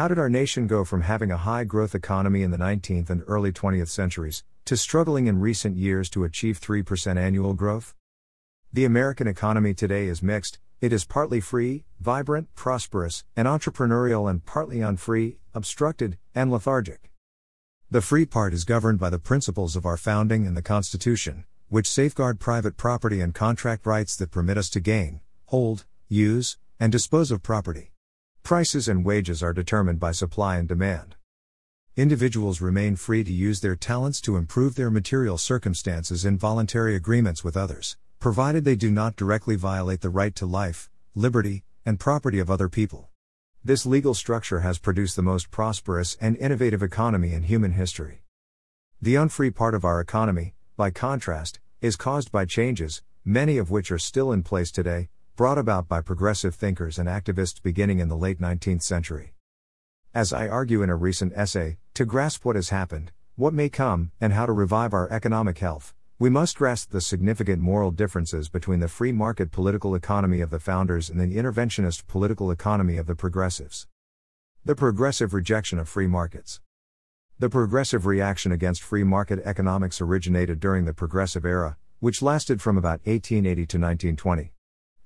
How did our nation go from having a high growth economy in the 19th and early 20th centuries, to struggling in recent years to achieve 3% annual growth? The American economy today is mixed, it is partly free, vibrant, prosperous, and entrepreneurial, and partly unfree, obstructed, and lethargic. The free part is governed by the principles of our founding and the Constitution, which safeguard private property and contract rights that permit us to gain, hold, use, and dispose of property. Prices and wages are determined by supply and demand. Individuals remain free to use their talents to improve their material circumstances in voluntary agreements with others, provided they do not directly violate the right to life, liberty, and property of other people. This legal structure has produced the most prosperous and innovative economy in human history. The unfree part of our economy, by contrast, is caused by changes, many of which are still in place today, brought about by progressive thinkers and activists beginning in the late 19th century. As I argue in a recent essay, to grasp what has happened, what may come, and how to revive our economic health, we must grasp the significant moral differences between the free market political economy of the founders and the interventionist political economy of the progressives. The progressive rejection of free markets. The progressive reaction against free market economics originated during the Progressive Era, which lasted from about 1880 to 1920.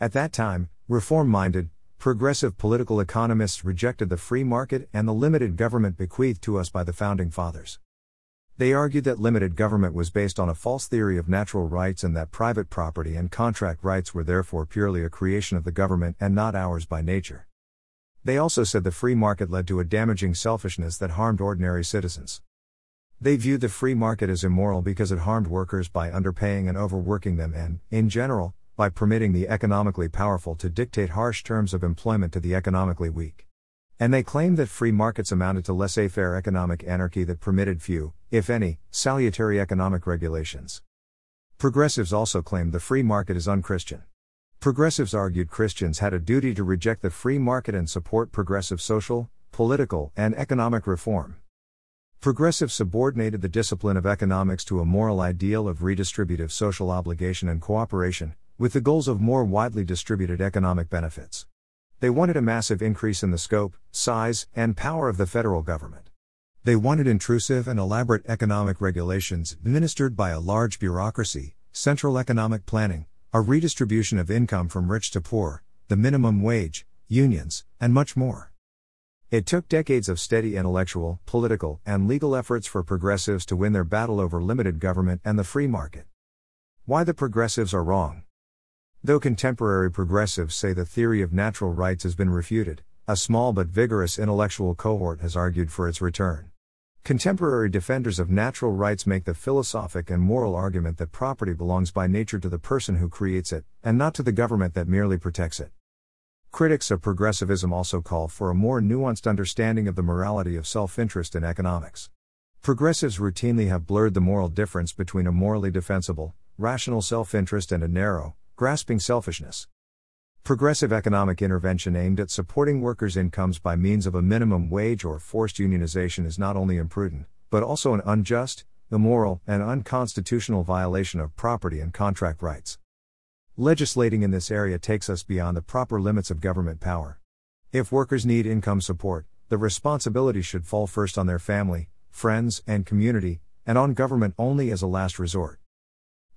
At that time, reform minded, progressive political economists rejected the free market and the limited government bequeathed to us by the Founding Fathers. They argued that limited government was based on a false theory of natural rights and that private property and contract rights were therefore purely a creation of the government and not ours by nature. They also said the free market led to a damaging selfishness that harmed ordinary citizens. They viewed the free market as immoral because it harmed workers by underpaying and overworking them and, in general, by permitting the economically powerful to dictate harsh terms of employment to the economically weak. And they claimed that free markets amounted to laissez faire economic anarchy that permitted few, if any, salutary economic regulations. Progressives also claimed the free market is unchristian. Progressives argued Christians had a duty to reject the free market and support progressive social, political, and economic reform. Progressives subordinated the discipline of economics to a moral ideal of redistributive social obligation and cooperation, with the goals of more widely distributed economic benefits. They wanted a massive increase in the scope, size, and power of the federal government. They wanted intrusive and elaborate economic regulations administered by a large bureaucracy, central economic planning, a redistribution of income from rich to poor, the minimum wage, unions, and much more. It took decades of steady intellectual, political, and legal efforts for progressives to win their battle over limited government and the free market. Why the progressives are wrong. Though contemporary progressives say the theory of natural rights has been refuted, a small but vigorous intellectual cohort has argued for its return. Contemporary defenders of natural rights make the philosophic and moral argument that property belongs by nature to the person who creates it, and not to the government that merely protects it. Critics of progressivism also call for a more nuanced understanding of the morality of self interest in economics. Progressives routinely have blurred the moral difference between a morally defensible, rational self interest and a narrow, grasping selfishness. Progressive economic intervention aimed at supporting workers' incomes by means of a minimum wage or forced unionization is not only imprudent, but also an unjust, immoral, and unconstitutional violation of property and contract rights. Legislating in this area takes us beyond the proper limits of government power. If workers need income support, the responsibility should fall first on their family, friends, and community, and on government only as a last resort.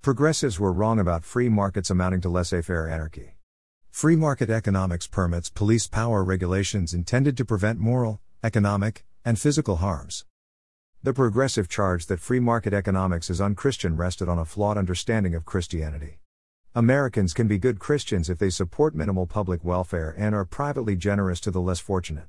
Progressives were wrong about free markets amounting to laissez faire anarchy. Free market economics permits police power regulations intended to prevent moral, economic, and physical harms. The progressive charge that free market economics is unchristian rested on a flawed understanding of Christianity. Americans can be good Christians if they support minimal public welfare and are privately generous to the less fortunate.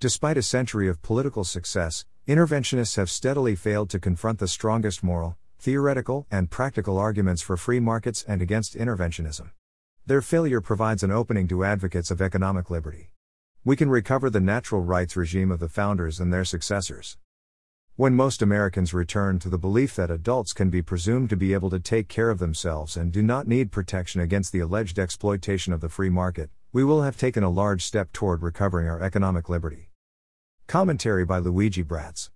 Despite a century of political success, interventionists have steadily failed to confront the strongest moral, theoretical, and practical arguments for free markets and against interventionism. Their failure provides an opening to advocates of economic liberty. We can recover the natural rights regime of the founders and their successors. When most Americans return to the belief that adults can be presumed to be able to take care of themselves and do not need protection against the alleged exploitation of the free market, we will have taken a large step toward recovering our economic liberty. Commentary by Luigi Bradizza.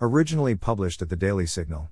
Originally published at the Daily Signal,